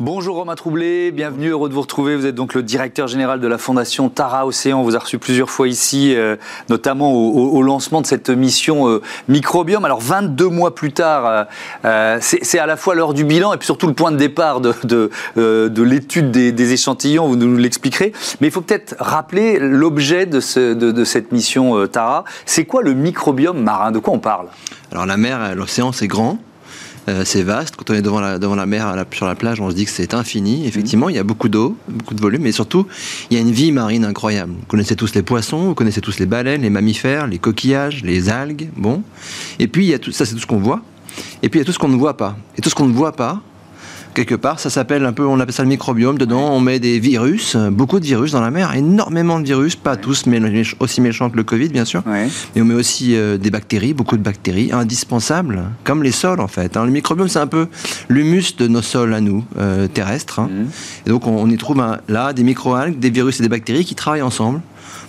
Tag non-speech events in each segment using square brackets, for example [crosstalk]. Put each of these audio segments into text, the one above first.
Bonjour Romain Troublé, bienvenue, heureux de vous retrouver. Vous êtes donc le directeur général de la fondation Tara Océan. On vous a reçu plusieurs fois ici, euh, notamment au, lancement de cette mission euh, Microbiome. Alors 22 mois plus tard, euh, c'est à la fois l'heure du bilan et puis surtout le point de départ de, de, l'étude des, échantillons, vous nous l'expliquerez. Mais il faut peut-être rappeler l'objet de, de, cette mission Tara. C'est quoi le microbiome marin? De quoi on parle? Alors la mer, l'océan, c'est grand. Euh, c'est vaste. Quand on est devant la, devant la mer, sur la plage, on se dit que c'est infini. Effectivement, il y a beaucoup d'eau, beaucoup de volume, mais surtout, il y a une vie marine incroyable. Vous connaissez tous les poissons, vous connaissez tous les baleines, les mammifères, les coquillages, les algues, bon. Et puis, il y a tout, ça, c'est tout ce qu'on voit. Et puis, il y a tout ce qu'on ne voit pas. Et tout ce qu'on ne voit pas, quelque part. Ça s'appelle un peu, on appelle ça le microbiome. Dedans, on met des virus, beaucoup de virus dans la mer, énormément de virus, pas tous, mais aussi méchants que le Covid, bien sûr. Mais on met aussi euh, des bactéries, beaucoup de bactéries, indispensables, comme les sols en fait. Hein. Le microbiome, c'est un peu l'humus de nos sols à nous, euh, terrestres. Hein. Mhm. Et donc, on, y trouve là des microalgues, des virus et des bactéries qui travaillent ensemble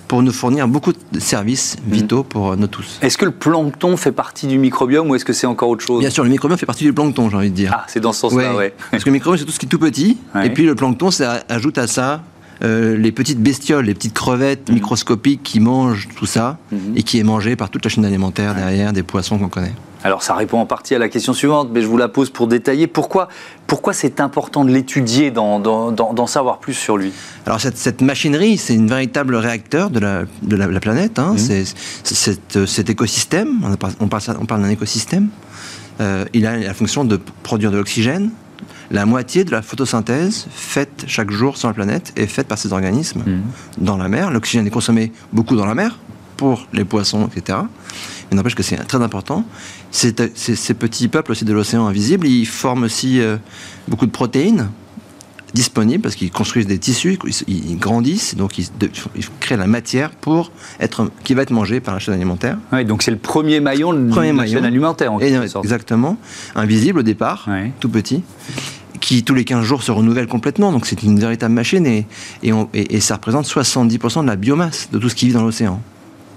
pour nous fournir beaucoup de services mhm. vitaux pour nous tous. Est-ce que le plancton fait partie du microbiome ou est-ce que c'est encore autre chose? Bien sûr, le microbiome fait partie du plancton, j'ai envie de dire. Ah, c'est dans ce sens-là, oui. Parce que le microbiome, c'est tout ce qui est tout petit, et puis le plancton, ça ajoute à ça euh, les petites bestioles, les petites crevettes mhm. microscopiques qui mangent tout ça mhm. et qui est mangé par toute la chaîne alimentaire derrière des poissons qu'on connaît. Alors ça répond en partie à la question suivante, mais je vous la pose pour détailler. Pourquoi, pourquoi c'est important de l'étudier, d'en savoir plus sur lui Alors cette, machinerie, c'est une véritable réacteur de la, de la, planète. Hein. Mmh. C'est cet écosystème, on, on parle, on parle d'un écosystème. Euh, il a la fonction de produire de l'oxygène. La moitié de la photosynthèse faite chaque jour sur la planète est faite par ces organismes mmh. dans la mer. L'oxygène est consommé beaucoup dans la mer pour les poissons, etc. Mais n'empêche que c'est très important. Ces, petits peuples aussi de l'océan invisible, ils forment aussi euh, beaucoup de protéines disponibles parce qu'ils construisent des tissus, ils, grandissent, donc ils, créent la matière pour être, qui va être mangée par la chaîne alimentaire. Oui, donc c'est le premier maillon de la chaîne alimentaire en quelque sorte. Exactement, invisible au départ, tout petit qui tous les 15 jours se renouvelle complètement. Donc c'est une véritable machine et, et, et ça représente 70% de la biomasse de tout ce qui vit dans l'océan.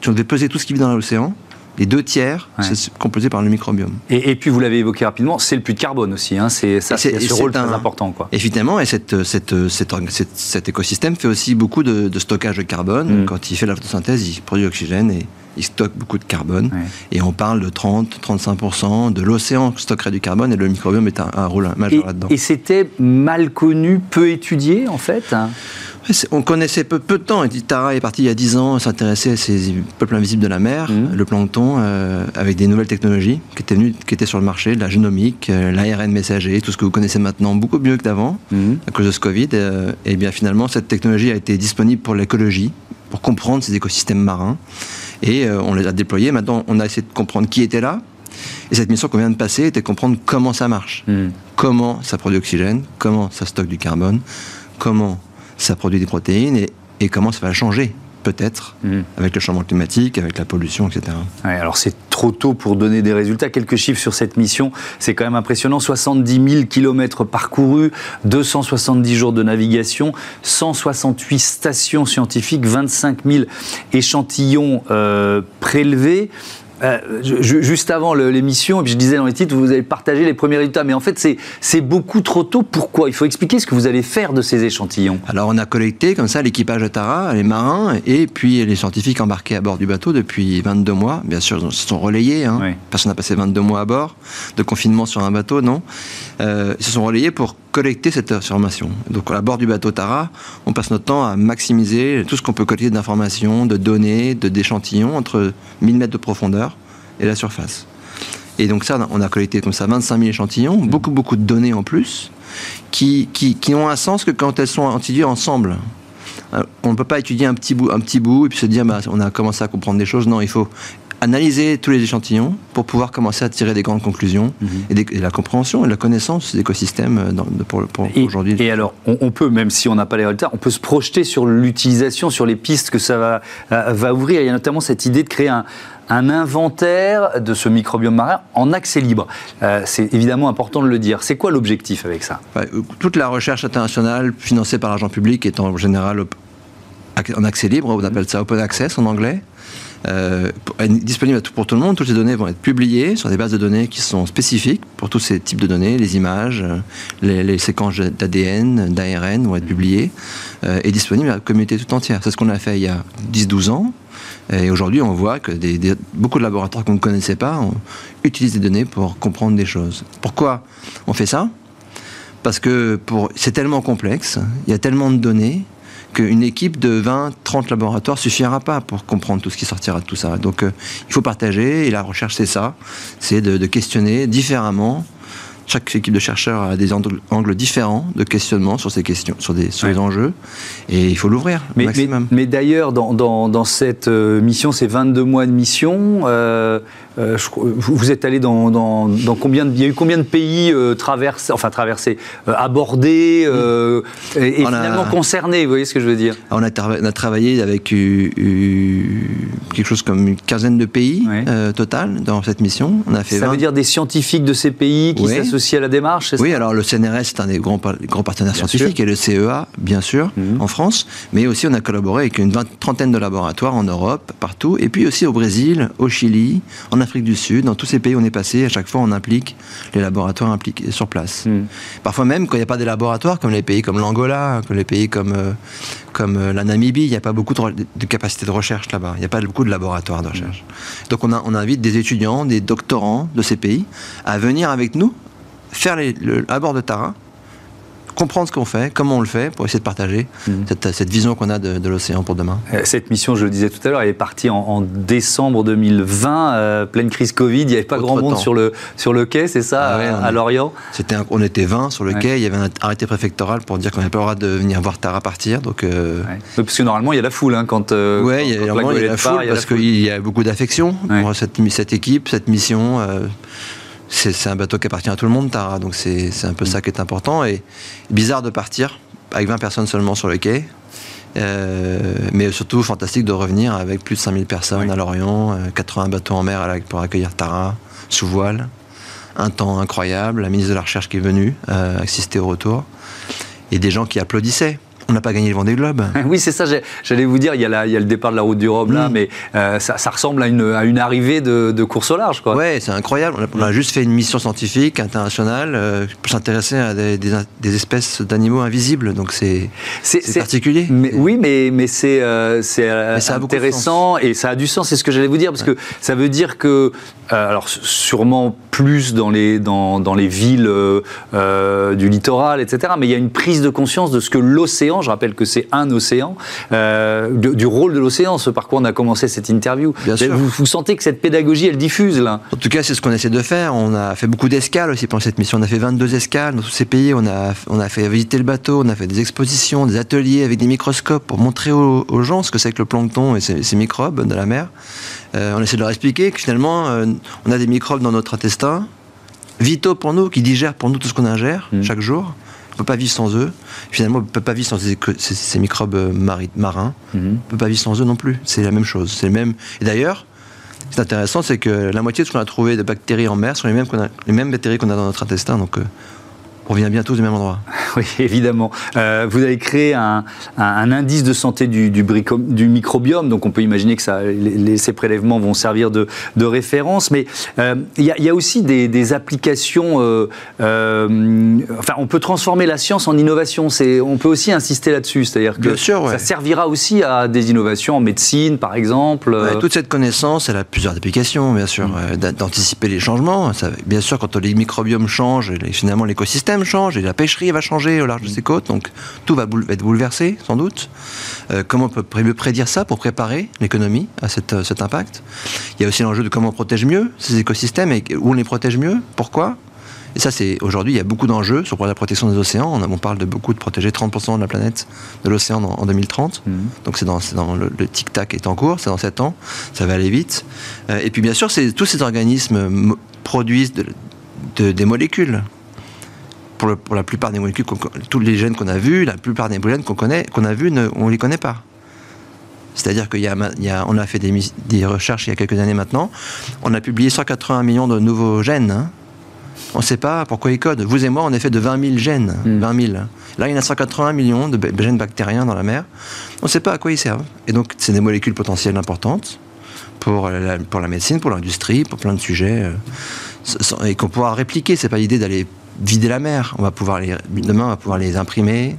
Si on devait peser tout ce qui vit dans l'océan, les deux tiers, c'est composé par le microbiome. Et, puis, vous l'avez évoqué rapidement, c'est le puits de carbone aussi. Hein, c'est ça, c'est ce rôle très important. Quoi. Évidemment, et cette, cette, cet écosystème fait aussi beaucoup de, stockage de carbone. Mm. Quand il fait la photosynthèse, il produit l'oxygène et il stocke beaucoup de carbone. Et on parle de 30-35% de l'océan stockerait du carbone et le microbiome est un, un rôle majeur là-dedans. Et c'était mal connu, peu étudié en fait on connaissait peu, peu de temps. Tara est parti il y a 10 ans s'intéresser à ces peuples invisibles de la mer, mmh. le plancton, euh, avec des nouvelles technologies qui étaient, venues, qui étaient sur le marché, la génomique, euh, l'ARN messager, tout ce que vous connaissez maintenant beaucoup mieux que d'avant, mmh. à cause de ce Covid. Euh, et bien finalement, cette technologie a été disponible pour l'écologie, pour comprendre ces écosystèmes marins. Et on les a déployés. Maintenant, on a essayé de comprendre qui était là, et cette mission qu'on vient de passer était de comprendre comment ça marche, mmh. comment ça produit oxygène, comment ça stocke du carbone, comment ça produit des protéines et, comment ça va changer peut-être, mmh. avec le changement climatique, avec la pollution, etc. alors c'est trop tôt pour donner des résultats. Quelques chiffres sur cette mission, c'est quand même impressionnant. 70 000 kilomètres parcourus, 270 jours de navigation, 168 stations scientifiques, 25 000 échantillons euh, prélevés. Euh, juste avant l'émission, je disais dans les titres, vous allez partager les premiers résultats. Mais en fait, c'est beaucoup trop tôt. Pourquoi? Il faut expliquer ce que vous allez faire de ces échantillons. Alors, on a collecté comme ça l'équipage de Tara, les marins, et puis les scientifiques embarqués à bord du bateau depuis 22 mois. Bien sûr, ils se sont relayés. Hein. Personne n'a passé 22 mois à bord de confinement sur un bateau, non? Euh, ils se sont relayés pour collecter cette information. Donc, à bord du bateau Tara, on passe notre temps à maximiser tout ce qu'on peut collecter d'informations, de données, d'échantillons entre 1000 mètres de profondeur et la surface. Et donc ça, on a collecté comme ça 25 000 échantillons, mmh. beaucoup beaucoup de données en plus, qui, qui, qui n'ont un sens que quand elles sont étudiées ensemble. Euh, on ne peut pas étudier un petit bout, un petit bout et puis se dire bah, on a commencé à comprendre des choses. Non, il faut analyser tous les échantillons pour pouvoir commencer à tirer des grandes conclusions mmh. et, la compréhension et la connaissance des écosystèmes euh, pour, aujourd'hui. Et alors, on, peut, même si on n'a pas les résultats, on peut se projeter sur l'utilisation, sur les pistes que ça va, euh, va ouvrir. Il y a notamment cette idée de créer un, un inventaire de ce microbiome marin en accès libre. Euh, c'est évidemment important de le dire. C'est quoi l'objectif avec ça? Toute la recherche internationale financée par l'argent public est en général en accès libre, on appelle ça open access en anglais. Euh, disponible pour tout le monde. Toutes ces données vont être publiées sur des bases de données qui sont spécifiques pour tous ces types de données. Les images, les, les séquences d'ADN, d'ARN vont être publiées et disponibles à la communauté tout entière. C'est ce qu'on a fait il y a 10-12 ans. Et aujourd'hui, on voit que beaucoup de laboratoires qu'on ne connaissait pas utilisent des données pour comprendre des choses. Pourquoi on fait ça? Parce que c'est tellement complexe, il y a tellement de données qu'une équipe de 20, 30 laboratoires suffira pas pour comprendre tout ce qui sortira de tout ça. Donc euh, il faut partager, et la recherche c'est ça, c'est de, questionner différemment chaque équipe de chercheurs a des angles différents de questionnement sur ces questions, sur, des, sur les enjeux, et il faut l'ouvrir mais, maximum. Mais, d'ailleurs, dans, dans, cette euh, mission, ces 22 mois de mission, euh, euh, vous êtes allé dans, dans, combien de, il y a eu combien de pays traversés, enfin traversés, abordés et, finalement concernés, vous voyez ce que je veux dire on a, on a, travaillé avec quelque chose comme une quinzaine de pays total dans cette mission. On a fait Ça veut dire des scientifiques de ces pays qui s'associent à la démarche Oui, alors le CNRS est un des grands, grands partenaires scientifiques et le CEA, bien sûr, mhm. en France, mais aussi on a collaboré avec une trentaine de laboratoires en Europe, partout, et puis aussi au Brésil, au Chili, en Afrique du Sud, dans tous ces pays on est passé, à chaque fois on implique les laboratoires impliqués sur place. Hmm. Parfois même quand il n'y a pas des laboratoires, comme les pays comme l'Angola, comme les pays comme, euh, comme euh, la Namibie, il n'y a pas beaucoup de, de capacité de recherche là-bas, il n'y a pas beaucoup de laboratoires de recherche. Hmm. Donc on, a, on invite des étudiants, des doctorants de ces pays à venir avec nous faire les, le, à bord de Tara comprendre ce qu'on fait, comment on le fait, pour essayer de partager mhm. cette, vision qu'on a de, l'océan pour demain. Euh, cette mission, je le disais tout à l'heure, elle est partie en, décembre 2020, euh, pleine crise Covid, il n'y avait pas grand monde sur le, sur le quai, c'est ça, ah à, Lorient On était 20 sur le quai, il y avait un arrêté préfectoral pour dire qu'on n'avait pas le droit de venir voir Tara partir. Donc, euh... parce que normalement, il y a la foule hein, quand. oui, il y a, la, foule, parce qu'il y a beaucoup d'affection pour cette, cette, équipe, cette mission. C'est un bateau qui appartient à tout le monde, Tara. Donc c'est un peu ça qui est important. Et bizarre de partir avec 20 personnes seulement sur le quai. Euh, mais surtout fantastique de revenir avec plus de 5000 personnes à Lorient, 80 euh, bateaux en mer pour accueillir Tara, sous voile. Un temps incroyable, la ministre de la Recherche qui est venue euh, assister au retour. Et des gens qui applaudissaient on n'a pas gagné le Vendée Globe. [laughs] oui, c'est ça. J'allais vous dire, il y, a il y, a le départ de la route du Rhum là, mm. mais euh, ça, ressemble à une, à une arrivée de, course au large. Quoi. Ouais, c'est incroyable. On a, juste fait une mission scientifique internationale euh, pour s'intéresser à des, des, espèces d'animaux invisibles. Donc c'est particulier. Mais, oui, mais, mais c'est euh, intéressant et ça a du sens. C'est ce que j'allais vous dire parce que ça veut dire que, alors sûrement plus dans les, dans, dans les villes du littoral, etc. Mais il y a une prise de conscience de ce que l'océan je rappelle que c'est un océan, euh, du rôle de l'océan, ce par quoi on a commencé cette interview. Vous, vous, sentez que cette pédagogie, elle diffuse là En tout cas, c'est ce qu'on essaie de faire. On a fait beaucoup d'escales aussi pendant cette mission. On a fait 22 escales dans tous ces pays. On a, on a fait visiter le bateau, on a fait des expositions, des ateliers avec des microscopes pour montrer aux, gens ce que c'est que le plancton et ces, microbes de la mer. Euh, on essaie de leur expliquer que finalement, euh, on a des microbes dans notre intestin, vitaux pour nous, qui digèrent pour nous tout ce qu'on ingère mmh. chaque jour. On ne peut pas vivre sans eux. Finalement, on ne peut pas vivre sans ces, microbes euh, marins. Mhm. On ne peut pas vivre sans eux non plus. C'est la même chose. C'est même. Et d'ailleurs, c'est intéressant, c'est que la moitié de ce qu'on a trouvé de bactéries en mer sont les mêmes, les mêmes bactéries qu'on a dans notre intestin. Donc, euh, on vient bien tous du même endroit. [laughs] Oui, évidemment. Euh, vous avez créé un, indice de santé du, du, microbiome, donc on peut imaginer que ça, ces prélèvements vont servir de, référence, mais euh, il y, a aussi des, applications, euh, enfin on peut transformer la science en innovation, on peut aussi insister là-dessus, c'est-à-dire que ça servira aussi à des innovations en médecine, par exemple. toute cette connaissance, elle a plusieurs applications, bien sûr, mm. d'anticiper les changements. bien sûr, quand les microbiomes changent, finalement l'écosystème change, et la pêcherie va changer au large de ses côtes, donc tout va être bouleversé, sans doute. Euh, comment on peut mieux prédire ça pour préparer l'économie à euh, cet impact? Il y a aussi l'enjeu de comment on protège mieux ces écosystèmes et où on les protège mieux, pourquoi? Et ça, c'est aujourd'hui, il y a beaucoup d'enjeux sur la protection des océans. On, parle de beaucoup de protéger 30% de la planète de l'océan en, 2030. Mhm. Donc c'est dans, dans, le, tic-tac est en cours, c'est dans 7 ans, ça va aller vite. Euh, et puis bien sûr, tous ces organismes produisent des molécules pour, la plupart des molécules, tous les gènes qu'on a vus, la plupart des gènes qu'on connaît, qu'on a vus, on ne les connaît pas. C'est-à-dire qu'on a, fait des, recherches il y a quelques années maintenant. On a publié 180 millions de nouveaux gènes. Hein. On ne sait pas pourquoi ils codent. Vous et moi, on est fait de 20 000 gènes. 20 hmm. 000. Là, il y en a 180 millions de gènes bactériens dans la mer. On ne sait pas à quoi ils servent. Et donc, c'est des molécules potentielles importantes pour la, pour la médecine, pour l'industrie, pour plein de sujets, et qu'on pourra répliquer. C'est pas l'idée d'aller vider la mer. On va pouvoir les, demain, on va pouvoir les imprimer,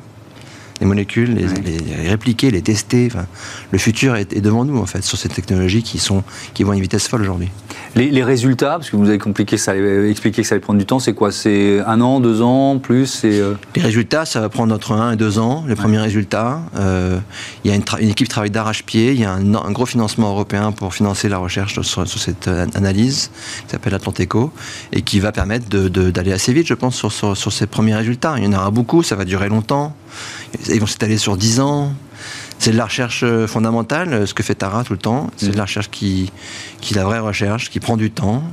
les molécules, les, répliquer, les tester. Enfin, le futur est, devant nous, en fait, sur ces technologies qui, sont, qui vont à une vitesse folle aujourd'hui. Les, résultats, parce que vous avez compliqué, ça expliqué que ça allait prendre du temps, c'est quoi? C'est un an, deux ans, plus euh? Les résultats, ça va prendre entre un et deux ans, les premiers résultats. Euh, il y a une, équipe qui travaille d'arrache-pied, il y a un, gros financement européen pour financer la recherche sur, cette euh, analyse, qui s'appelle Atlanteco, et qui va permettre d'aller assez vite, je pense, sur, sur ces premiers résultats. Il y en aura beaucoup, ça va durer longtemps. Ils vont s'étaler sur 10 ans. C'est de la recherche euh, fondamentale, euh, ce que fait Tara tout le temps. C'est de la recherche qui, qui est la vraie recherche, qui prend du temps.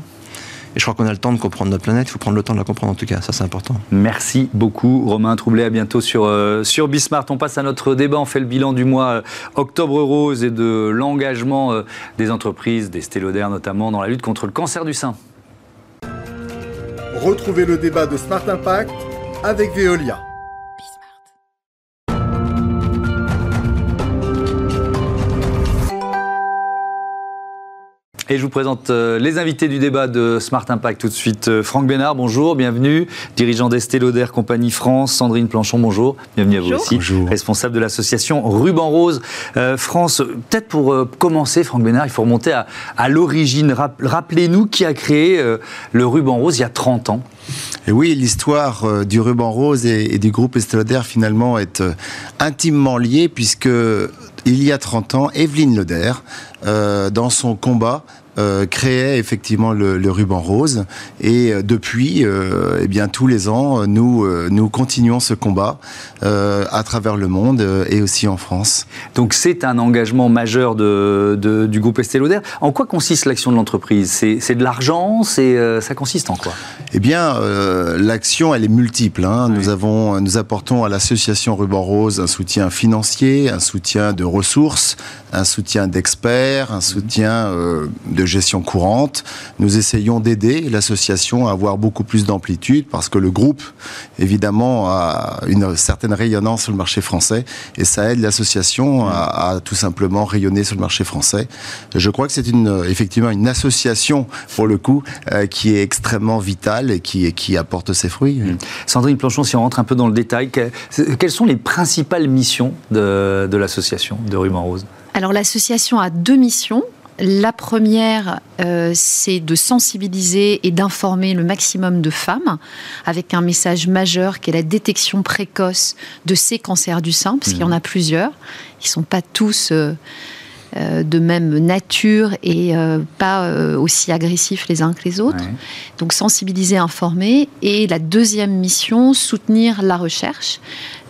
Et je crois qu'on a le temps de comprendre notre planète. Il faut prendre le temps de la comprendre en tout cas. Ça, c'est important. Merci beaucoup, Romain Troublé. À bientôt sur, euh, sur Bismart. On passe à notre débat. On fait le bilan du mois Octobre Rose et de l'engagement des entreprises, des stélodères notamment, dans la lutte contre le cancer du sein. Retrouvez le débat de Smart Impact avec Veolia. Et je vous présente euh, les invités du débat de Smart Impact tout de suite. Euh, Franck Bénard, bonjour, bienvenue. Dirigeant d'Estée Lauder Compagnie France. Sandrine Planchon, bonjour. Bienvenue à vous aussi. Bonjour. Responsable de l'association Ruban Rose euh, France. Peut-être pour commencer, Franck Bénard, il faut remonter à, l'origine. Rappelez-nous qui a créé le Ruban Rose il y a 30 ans. Et oui, l'histoire du ruban rose et, du groupe Estée Lauder finalement est intimement liée puisque il y a 30 ans, Evelyne Lauder, dans son combat euh, créait effectivement le, ruban rose et euh, depuis euh, eh bien tous les ans nous nous continuons ce combat à travers le monde et aussi en France. Donc c'est un engagement majeur de, du groupe Estée Lauder. En quoi consiste l'action de l'entreprise? C'est de l'argent? C'est ça consiste en quoi? Eh bien l'action elle est multiple. Hein. Nous avons nous apportons à l'association Ruban Rose un soutien financier, un soutien de ressources, un soutien d'experts, un soutien de gestion courante. Nous essayons d'aider l'association à avoir beaucoup plus d'amplitude parce que le groupe, évidemment, a une certaine rayonnance sur le marché français et ça aide l'association à, tout simplement rayonner sur le marché français. Je crois que c'est une, effectivement une association, pour le coup, euh, qui est extrêmement vitale et qui, qui apporte ses fruits. Mmh. Sandrine Planchon, si on rentre un peu dans le détail, quelles sont les principales missions de, de l'association de Ruban Rose alors l'association a deux missions. La première, euh, c'est de sensibiliser et d'informer le maximum de femmes avec un message majeur qui est la détection précoce de ces cancers du sein, parce qu'il y en a plusieurs. Ils ne sont pas tous euh, euh, de même nature et pas aussi agressifs les uns que les autres. Donc sensibiliser, informer. Et la deuxième mission, soutenir la recherche.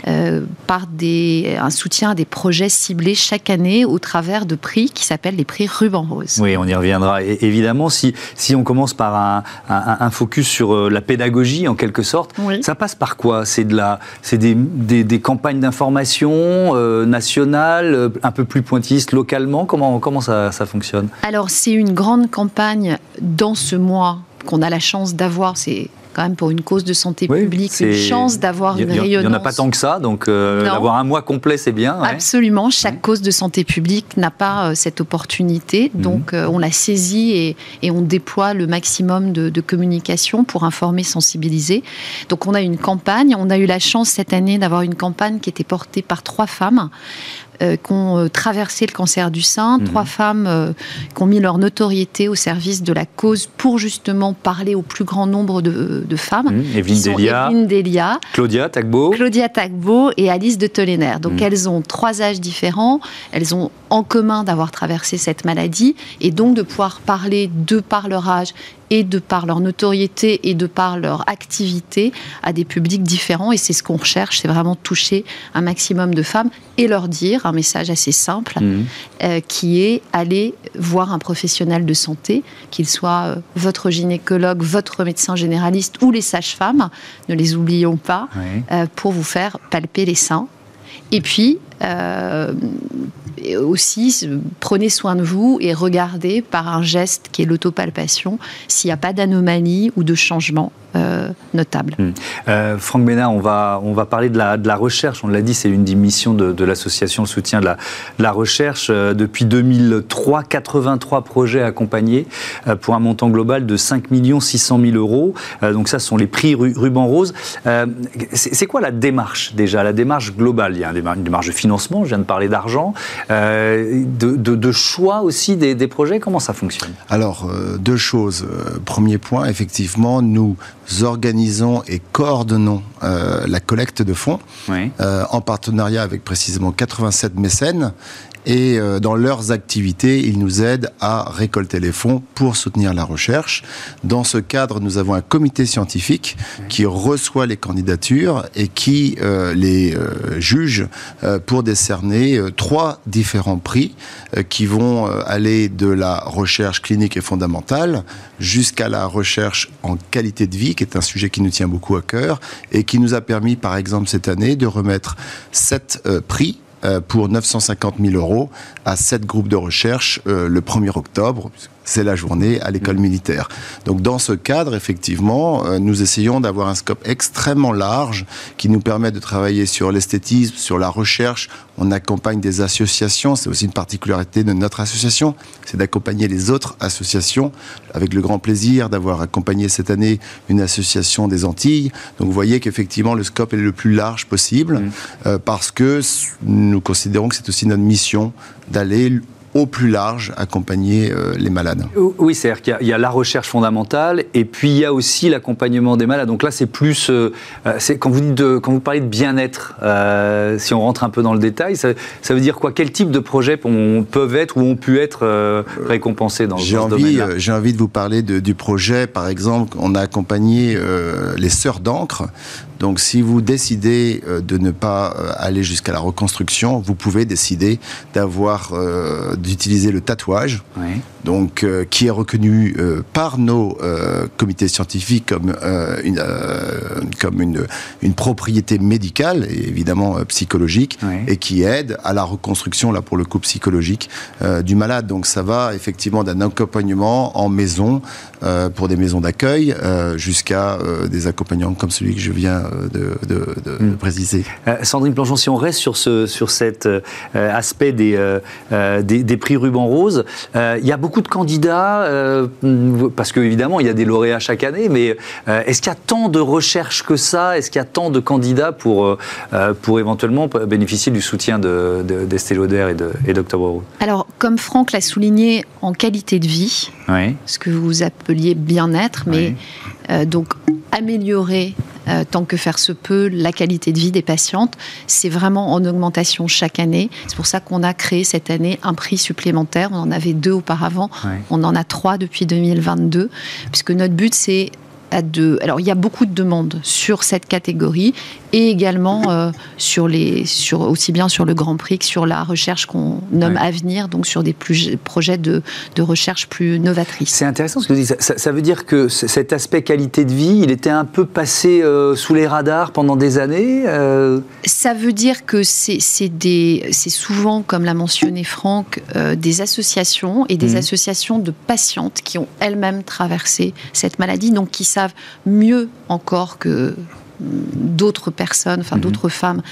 Euh, par des, un soutien à des projets ciblés chaque année au travers de prix qui s'appellent les prix Ruban Rose. Oui, on y reviendra. Et évidemment, si, si on commence par un, un, focus sur euh, la pédagogie, en quelque sorte, ça passe par quoi? C'est de la, c'est des, des, des, campagnes d'information euh, nationales, un peu plus pointillistes localement? Comment, comment ça, ça fonctionne? Alors, c'est une grande campagne dans ce mois qu'on a la chance d'avoir. C'est quand même pour une cause de santé publique une chance d'avoir une rayonnance. Il n'y en a pas tant que ça, donc euh, avoir un mois complet, c'est bien. Absolument, chaque cause de santé publique n'a pas euh, cette opportunité, mhm. donc euh, on la saisit et, et, on déploie le maximum de, de, communication pour informer, sensibiliser. Donc on a une campagne, on a eu la chance cette année d'avoir une campagne qui était portée par trois femmes euh, qui ont euh, traversé le cancer du sein, mhm. trois femmes euh, qui ont mis leur notoriété au service de la cause pour justement parler au plus grand nombre de, femmes. Mmh. Evelyne, Delia, Claudia Tagbo. Claudia Tagbo et Alice de Tolener. Donc mhm. elles ont trois âges différents, elles ont en commun d'avoir traversé cette maladie et donc de pouvoir parler de par leur âge et de par leur notoriété et de par leur activité à des publics différents. Et c'est ce qu'on recherche, c'est vraiment toucher un maximum de femmes et leur dire un message assez simple mmh. euh, qui est aller voir un professionnel de santé, qu'il soit euh, votre gynécologue, votre médecin généraliste ou les sages-femmes, ne les oublions pas, euh, pour vous faire palper les seins. Et puis, Euh, aussi, prenez soin de vous et regardez par un geste qui est l'autopalpation s'il n'y a pas d'anomalie ou de changement euh, notable. Hmm. Euh, Franck Bénard, on va, on va parler de la, de la recherche. On l'a dit, c'est une des missions de, l'association, le soutien de la, la recherche. Depuis 2003, 83 projets accompagnés pour un montant global de 5 600 000 euros. Donc ça, ce sont les prix ru- ruban rose. C'est quoi la démarche déjà? La démarche globale Il y a une démarche financement, je viens de parler d'argent, euh, de, de- de choix aussi des, des projets. Comment ça fonctionne? Alors, euh, deux choses. Euh, Premier point, effectivement, nous organisons et coordonnons euh, la collecte de fonds Oui. en partenariat avec précisément 87 mécènes. Et euh, dans leurs activités, ils nous aident à récolter les fonds pour soutenir la recherche. Dans ce cadre, nous avons un comité scientifique qui reçoit les candidatures et qui euh, les euh, juge pour décerner trois différents prix qui vont aller de la recherche clinique et fondamentale jusqu'à la recherche en qualité de vie, qui est un sujet qui nous tient beaucoup à cœur et qui nous a permis, par exemple, cette année, de remettre sept prix pour 950 000 euros à sept groupes de recherche euh, le 1er octobre. C'est la journée à l'école militaire. Donc dans ce cadre, effectivement, euh, nous essayons d'avoir un scope extrêmement large qui nous permet de travailler sur l'esthétisme, sur la recherche. On accompagne des associations. C'est aussi une particularité de notre association, c'est d'accompagner les autres associations. Avec le grand plaisir d'avoir accompagné cette année une association des Antilles. Donc vous voyez qu'effectivement le scope est le plus large possible euh, parce que nous considérons que c'est aussi notre mission d'aller au plus large accompagner euh, les malades. Oui, c'est-à-dire qu'il y a- il y, a la recherche fondamentale et puis il y a aussi l'accompagnement des malades. Donc là, c'est plus. euh, euh, quand, vous dites de- quand vous parlez de bien-être, euh, si on rentre un peu dans le détail, ça, ça veut dire quoi? Quel type de projets peuvent être ou ont pu être euh, récompensés dans, ce euh, j'ai envie de vous parler de- du projet, par exemple, on a accompagné euh, les sœurs d'encre. Donc, si vous décidez euh, de ne pas euh, aller jusqu'à la reconstruction, vous pouvez décider d'avoir, euh, d'utiliser le tatouage. Oui. donc euh, qui est reconnu euh, par nos comités scientifiques comme une comme une, une propriété médicale et évidemment psychologique Oui. et qui aide à la reconstruction là pour le coup psychologique du malade donc ça va effectivement d'un accompagnement en maison pour des maisons d'accueil jusqu'à des accompagnants comme celui que je viens euh, de, de préciser. Euh, Sandrine Planchon, si on reste sur, ce, sur cet euh, aspect des, euh, des, des prix ruban rose, euh, il y a beaucoup de candidats, euh, parce qu'évidemment, il y a des lauréats chaque année, mais euh, est-ce qu'il y a tant de recherches que ça? Est-ce qu'il y a tant de candidats pour, pour éventuellement bénéficier du soutien de, de, d'Estée Lauder et, d'Octobre Rose? Alors, comme Franck l'a souligné, en qualité de vie, Oui. ce que vous appeliez bien-être, mais donc améliorer euh, tant que faire se peut la qualité de vie des patientes, c'est vraiment en augmentation chaque année. C'est pour ça qu'on a créé cette année un prix supplémentaire. On en avait deux auparavant, on en a trois depuis 2022, puisque notre but c'est à de... Alors il y a beaucoup de demandes sur cette catégorie et également euh, sur les, sur, aussi bien sur le Grand Prix que sur la recherche qu'on nomme Ouais. Avenir, donc sur des plus, projets de, de recherche plus novatrices. C'est intéressant ce que vous dites. Ça, veut dire que cet aspect qualité de vie, il était un peu passé euh, sous les radars pendant des années euh, Ça veut dire que c'est souvent, comme l'a mentionné Franck, des associations et des Mhm. associations de patientes qui ont elles-mêmes traversé cette maladie, donc qui savent mieux encore que d'autres personnes, enfin Mhm. d'autres femmes,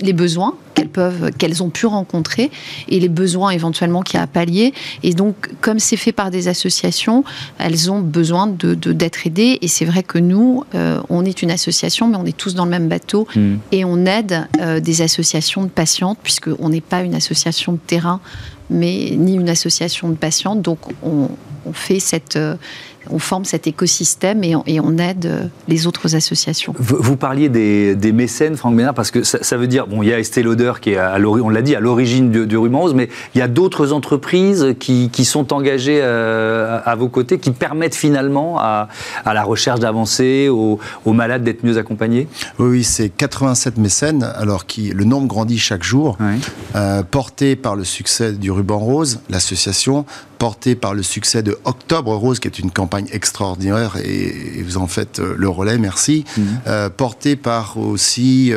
les besoins qu'elles peuvent, qu'elles ont pu rencontrer et les besoins éventuellement qu'il y a à pallier. Et donc, comme c'est fait par des associations, elles ont besoin de d'être aidées. Et c'est vrai que nous, euh, on est une association, mais on est tous dans le même bateau et on aide euh, des associations de patientes, puisqu'on n'est pas une association de terrain, mais ni une association de patientes. Donc on, on fait cette, euh, on forme cet écosystème et on, et on aide euh, les autres associations. Vous, vous parliez des, des mécènes, Franck Bénard, parce que ça, ça veut dire, bon, il y a Estée Lauder qui est, à on l'a dit, à l'origine du, du ruban rose, mais il y a d'autres entreprises qui, qui sont engagées euh, à, à vos côtés, qui permettent finalement à, à la recherche d'avancer, aux, aux malades d'être mieux accompagnés? Oui, oui c'est 87 mécènes alors qui le nombre grandit chaque jour Oui. euh, porté par le succès du ruban rose, l'association, porté par le succès de Octobre Rose, qui est une campagne extraordinaire et, vous en faites le relais, merci, mhm. portée par aussi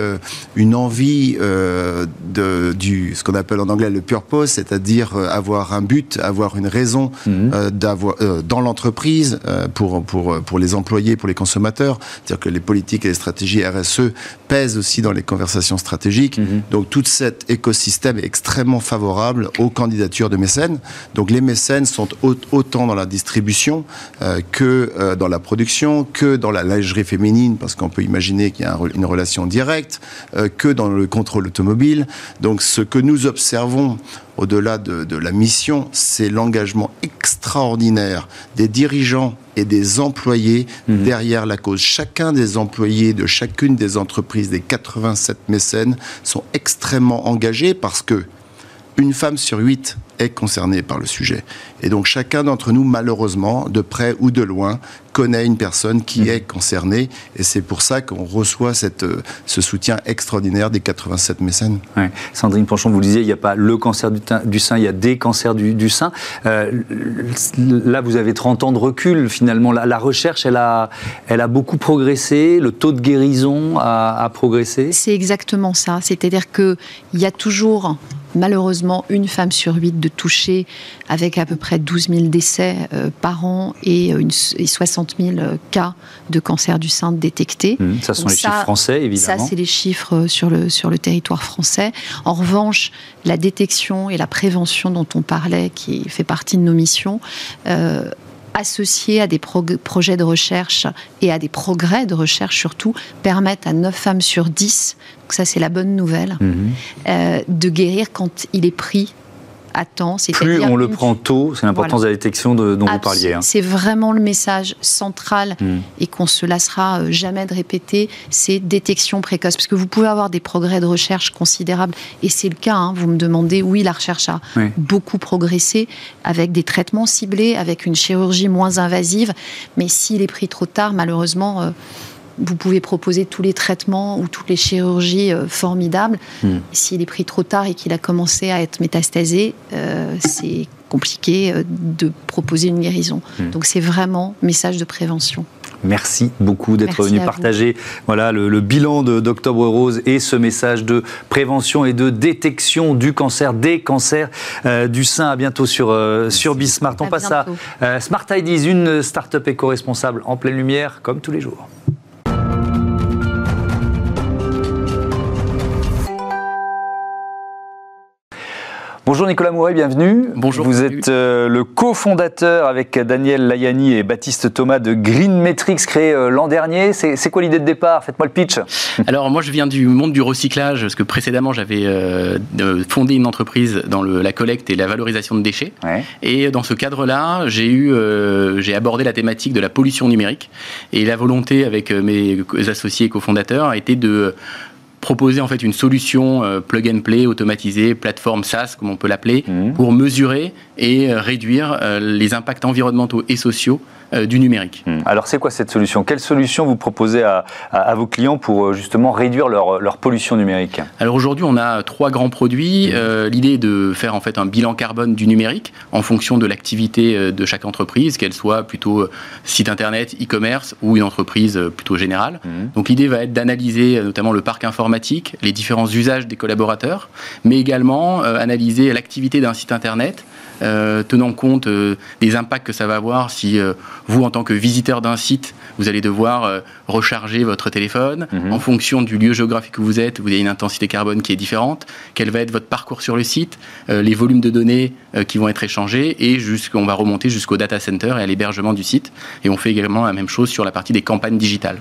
une envie de, du, ce qu'on appelle en anglais le purpose, c'est-à-dire avoir un but, avoir une raison mhm. d'avoir dans l'entreprise pour, pour, pour les employés, pour les consommateurs, c'est-à-dire que les politiques et les stratégies RSE pèsent aussi dans les conversations stratégiques. Mhm. Donc tout cet écosystème est extrêmement favorable aux candidatures de mécènes. Donc les mécènes sont autant dans la distribution euh, que euh, dans la production, que dans la lingerie féminine, parce qu'on peut imaginer qu'il y a une relation directe, euh, que dans le contrôle automobile. Donc ce que nous observons au-delà de, la mission, c'est l'engagement extraordinaire des dirigeants et des employés mhm. derrière la cause. Chacun des employés de chacune des entreprises, des 87 mécènes, sont extrêmement engagés parce que une femme sur huit est concernée par le sujet. Et donc chacun d'entre nous, malheureusement, de près ou de loin, connaît une personne qui mmh. est concernée. Et c'est pour ça qu'on reçoit cette, euh, ce soutien extraordinaire des 87 mécènes. Sandrine Panchon, vous le disiez, il n'y a pas le cancer du, sein, il y a des cancers du, sein. Euh, là, vous avez 30 ans de recul, finalement. La, recherche, elle a, elle a beaucoup progressé, le taux de guérison a, a progressé. C'est exactement ça. C'est-à-dire qu'il y a toujours malheureusement une femme sur huit de touchée, avec à peu près 12 000 décès euh, par an et, euh, une, 60 000 euh, cas de cancer du sein détectés. Mmh, ça sont les chiffres français, évidemment. Ça, c'est les chiffres sur le, sur le territoire français. En revanche, la détection et la prévention dont on parlait, qui fait partie de nos missions, associés à des projets de recherche et à des progrès de recherche surtout, permettent à 9 femmes sur 10, donc ça c'est la bonne nouvelle, mhm. euh, de guérir quand il est pris plus on le prend tôt, c'est l'importance de la détection dont vous parliez. Hein. C'est vraiment le message central hmm. et qu'on se lassera euh, jamais de répéter, c'est détection précoce. Parce que vous pouvez avoir des progrès de recherche considérables, et c'est le cas. Hein. vous me demandez, oui, la recherche a beaucoup progressé avec des traitements ciblés, avec une chirurgie moins invasive, mais s'il est pris trop tard, malheureusement, euh, vous pouvez proposer tous les traitements ou toutes les chirurgies euh, formidables. Hmm. S'il est pris trop tard et qu'il a commencé à être métastasé, euh, c'est compliqué euh, de proposer une guérison. Hmm. Donc c'est vraiment message de prévention. Merci beaucoup d'être venu partager voilà, le, bilan d'Octobre Rose et ce message de prévention et de détection du cancer, des cancers du sein. À bientôt sur, sur Bismart. On passe à Smart IDs, une start-up éco-responsable en pleine lumière, comme tous les jours. Bonjour Nicolas Mouret, bienvenue. Bonjour. Vous êtes euh, le cofondateur avec Daniel Layani et Baptiste Thomas de Green Metrics, créé euh, l'an dernier. C'est quoi l'idée de départ? Faites-moi le pitch. [laughs] Alors moi je viens du monde du recyclage, parce que précédemment j'avais euh, fondé une entreprise dans la collecte et la valorisation de déchets. Et dans ce cadre-là, j'ai eu, j'ai abordé la thématique de la pollution numérique. Et la volonté avec mes associés cofondateurs a été de proposer en fait une solution euh, plug and play automatisée, plateforme SaaS comme on peut l'appeler, mmh. pour mesurer et euh, réduire euh, les impacts environnementaux et sociaux euh, du numérique. Hmm. Alors c'est quoi cette solution? Quelle solution vous proposez à, vos clients pour justement réduire leur, pollution numérique? Alors aujourd'hui on a trois grands produits. Hmm. L'idée est de faire en fait un bilan carbone du numérique en fonction de l'activité de chaque entreprise, qu'elle soit plutôt site internet, e-commerce ou une entreprise plutôt générale. Donc l'idée va être d'analyser notamment le parc informatique, les différents usages des collaborateurs, mais également analyser l'activité d'un site internet euh, tenant compte euh, des impacts que ça va avoir si euh, vous, en tant que visiteur d'un site, vous allez devoir recharger votre téléphone. Mhm. En fonction du lieu géographique où vous êtes, vous avez une intensité carbone qui est différente. Quel va être votre parcours sur le site, les volumes de données qui vont être échangés et jusqu'on va remonter jusqu'au data center et à l'hébergement du site. Et on fait également la même chose sur la partie des campagnes digitales.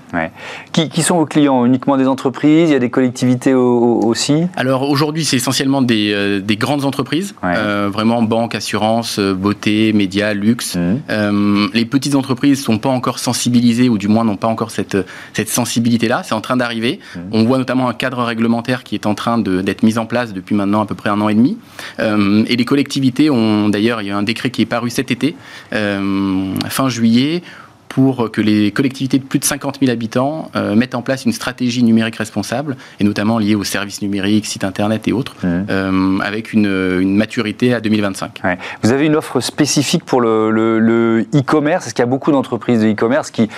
Qui, sont vos clients? Uniquement des entreprises? Il y a des collectivités aussi Alors aujourd'hui, c'est essentiellement des, grandes entreprises, vraiment banques, assurance, euh, beauté, médias, luxe. Mmh. Euh, les petites entreprises sont pas encore sensibilisées, ou du moins n'ont pas encore cette, cette sensibilité-là. C'est en train d'arriver. Mmh. On voit notamment un cadre réglementaire qui est en train d'être mis en place depuis maintenant à peu près un an et demi. Euh, et les collectivités ont, d'ailleurs, il y a un décret qui est paru cet été, fin juillet, pour que les collectivités de plus de 50 000 habitants euh, mettent en place une stratégie numérique responsable, et notamment liée aux services numériques, sites internet et autres, Mmh. euh, avec une, une maturité à 2025. Ouais. Vous avez une offre spécifique pour le e-commerce? Est-ce qu'il y a beaucoup d'entreprises de e-commerce qui,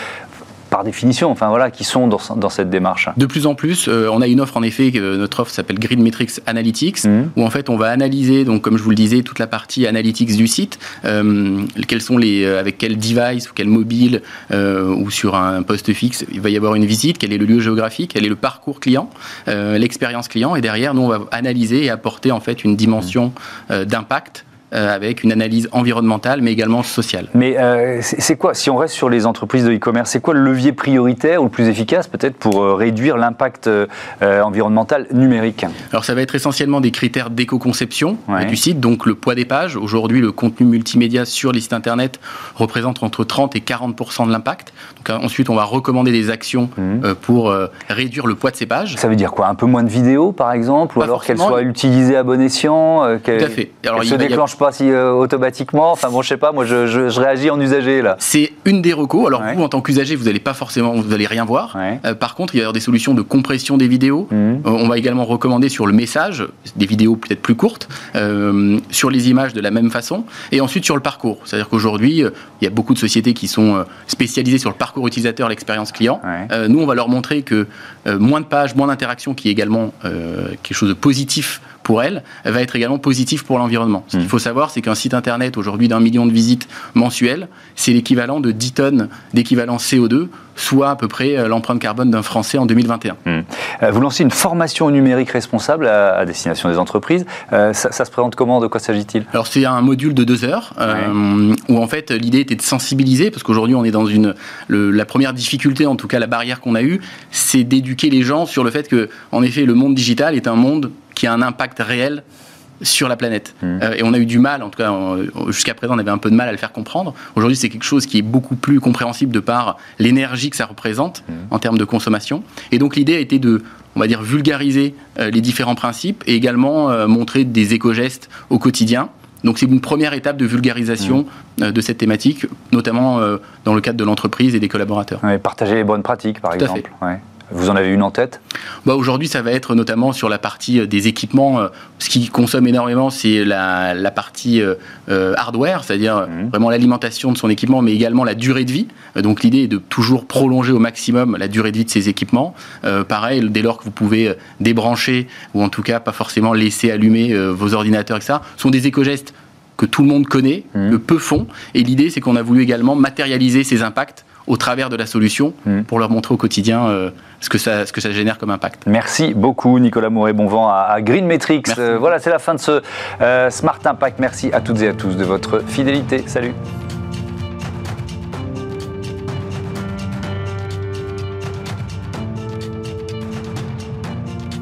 par définition, enfin voilà, qui sont dans, dans cette démarche De plus en plus, euh, on a une offre en effet, notre offre s'appelle Grid Metrics Analytics, Mhm. où en fait on va analyser, donc comme je vous le disais, toute la partie analytics du site, euh, quels sont les, euh, avec quel device ou quel mobile ou sur un poste fixe, il va y avoir une visite, quel est le lieu géographique, quel est le parcours client, l'expérience client, et derrière nous on va analyser et apporter en fait une dimension d'impact euh, avec une analyse environnementale mais également sociale. Mais euh, c'est quoi, si on reste sur les entreprises de e-commerce, c'est quoi le levier prioritaire ou le plus efficace peut-être pour euh, réduire l'impact environnemental numérique? Alors ça va être essentiellement des critères d'éco-conception Ouais. du site, donc le poids des pages. Aujourd'hui, le contenu multimédia sur les sites internet représente entre 30 et 40% de l'impact. Donc euh, ensuite, on va recommander des actions Mhm. pour réduire le poids de ces pages. Ça veut dire quoi Un peu moins de vidéos par exemple Ou alors qu'elles soient utilisées à bon escient qu'elles- se déclenchent pas si euh, automatiquement Enfin bon, je sais pas, moi je, je- je réagis en usager là. C'est une des recos. Alors Ouais. vous, en tant qu'usager, vous n'allez pas forcément, vous n'allez rien voir. Ouais. Euh, par contre, il va y avoir des solutions de compression des vidéos. Mhm. Euh, on va également recommander sur le message des vidéos peut-être plus courtes, sur les images de la même façon, et ensuite sur le parcours. C'est-à-dire qu'aujourd'hui, il y a beaucoup de sociétés qui sont spécialisées sur le parcours utilisateur, l'expérience client. Ouais. Nous, on va leur montrer que moins de pages, moins d'interactions, qui est également euh, quelque chose de positif pour elles, va être également positif pour l'environnement. Ce qu'il Mm. faut savoir, c'est qu'un site internet aujourd'hui d'un million de visites mensuelles, c'est l'équivalent de 10 tonnes d'équivalent CO2, soit à peu près euh, l'empreinte carbone d'un Français en 2021. Euh, Vous lancez une formation numérique responsable à, destination des entreprises. Euh, ça, ça se présente comment? De quoi s'agit-il? Alors c'est un module de deux heures euh, où en fait l'idée était de sensibiliser parce qu'aujourd'hui on est dans une le- la première difficulté en tout cas la barrière qu'on a eue c'est d'éduquer les gens sur le fait que en effet le monde digital est un monde qui a un impact réel sur la planète. Mhm. Euh, et on a eu du mal, en tout cas jusqu'à présent on avait un peu de mal à le faire comprendre. Aujourd'hui c'est quelque chose qui est beaucoup plus compréhensible de par l'énergie que ça représente Mhm. en termes de consommation. Et donc l'idée a été de, on va dire, vulgariser euh, les différents principes et également euh, montrer des éco-gestes au quotidien. Donc c'est une première étape de vulgarisation euh, de cette thématique, notamment dans le cadre de l'entreprise et des collaborateurs. Ouais, Partager les bonnes pratiques, par Tout à exemple. Ouais. Vous en avez une en tête? Bah, Aujourd'hui, ça va être notamment sur la partie euh, des équipements. euh, Ce qui consomme énormément, c'est la, la partie euh, hardware, c'est-à-dire Mhm. vraiment l'alimentation de son équipement, mais également la durée de vie. Donc l'idée est de toujours prolonger au maximum la durée de vie de ces équipements. Euh, pareil, dès lors que vous pouvez débrancher, ou en tout cas pas forcément laisser allumer vos ordinateurs, etc., ce sont des éco-gestes que tout le monde connaît, Mhm. que peu font. Et l'idée, c'est qu'on a voulu également matérialiser ces impacts au travers de la solution Mhm. pour leur montrer au quotidien euh, ce, que ça, ce que ça génère comme impact. Merci beaucoup, Nicolas Mouret. Bon vent à, à Green Metrics. Euh, voilà, c'est la fin de ce euh, Smart Impact. Merci à toutes et à tous de votre fidélité. Salut.